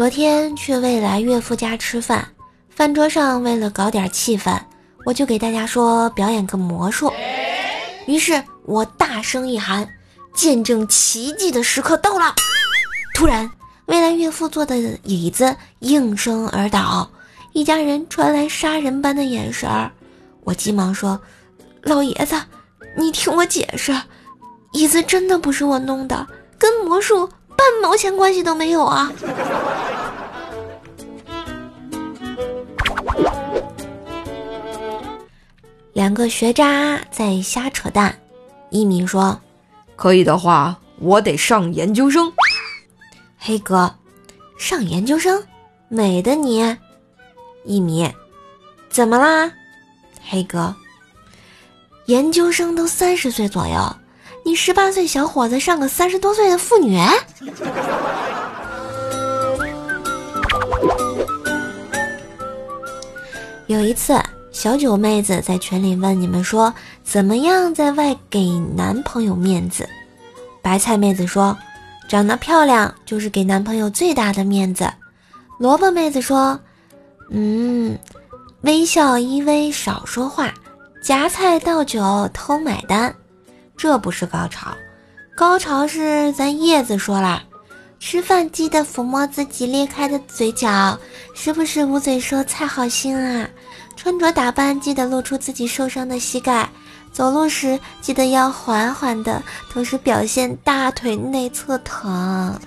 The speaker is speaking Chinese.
昨天去未来岳父家吃饭，饭桌上为了搞点气氛，我就给大家说表演个魔术。于是我大声一喊：“见证奇迹的时刻到了！”突然，未来岳父坐的椅子应声而倒，一家人传来杀人般的眼神儿。我急忙说：“老爷子，你听我解释，椅子真的不是我弄的，跟魔术半毛钱关系都没有啊！”两个学渣在瞎扯淡。一米说：“可以的话，我得上研究生。”黑哥，上研究生，美的你。一米，怎么啦？黑哥，研究生都三十岁左右，你十八岁小伙子上个三十多岁的妇女？有一次，小九妹子在群里问你们说，怎么样在外给男朋友面子？白菜妹子说，长得漂亮就是给男朋友最大的面子。萝卜妹子说，嗯。微笑依偎，少说话，夹菜倒酒偷买单，这不是高潮，高潮是咱叶子说啦，吃饭记得抚摸自己裂开的嘴角，时不时捂嘴说菜好腥啊，穿着打扮记得露出自己受伤的膝盖，走路时记得要缓缓的，同时表现大腿内侧疼。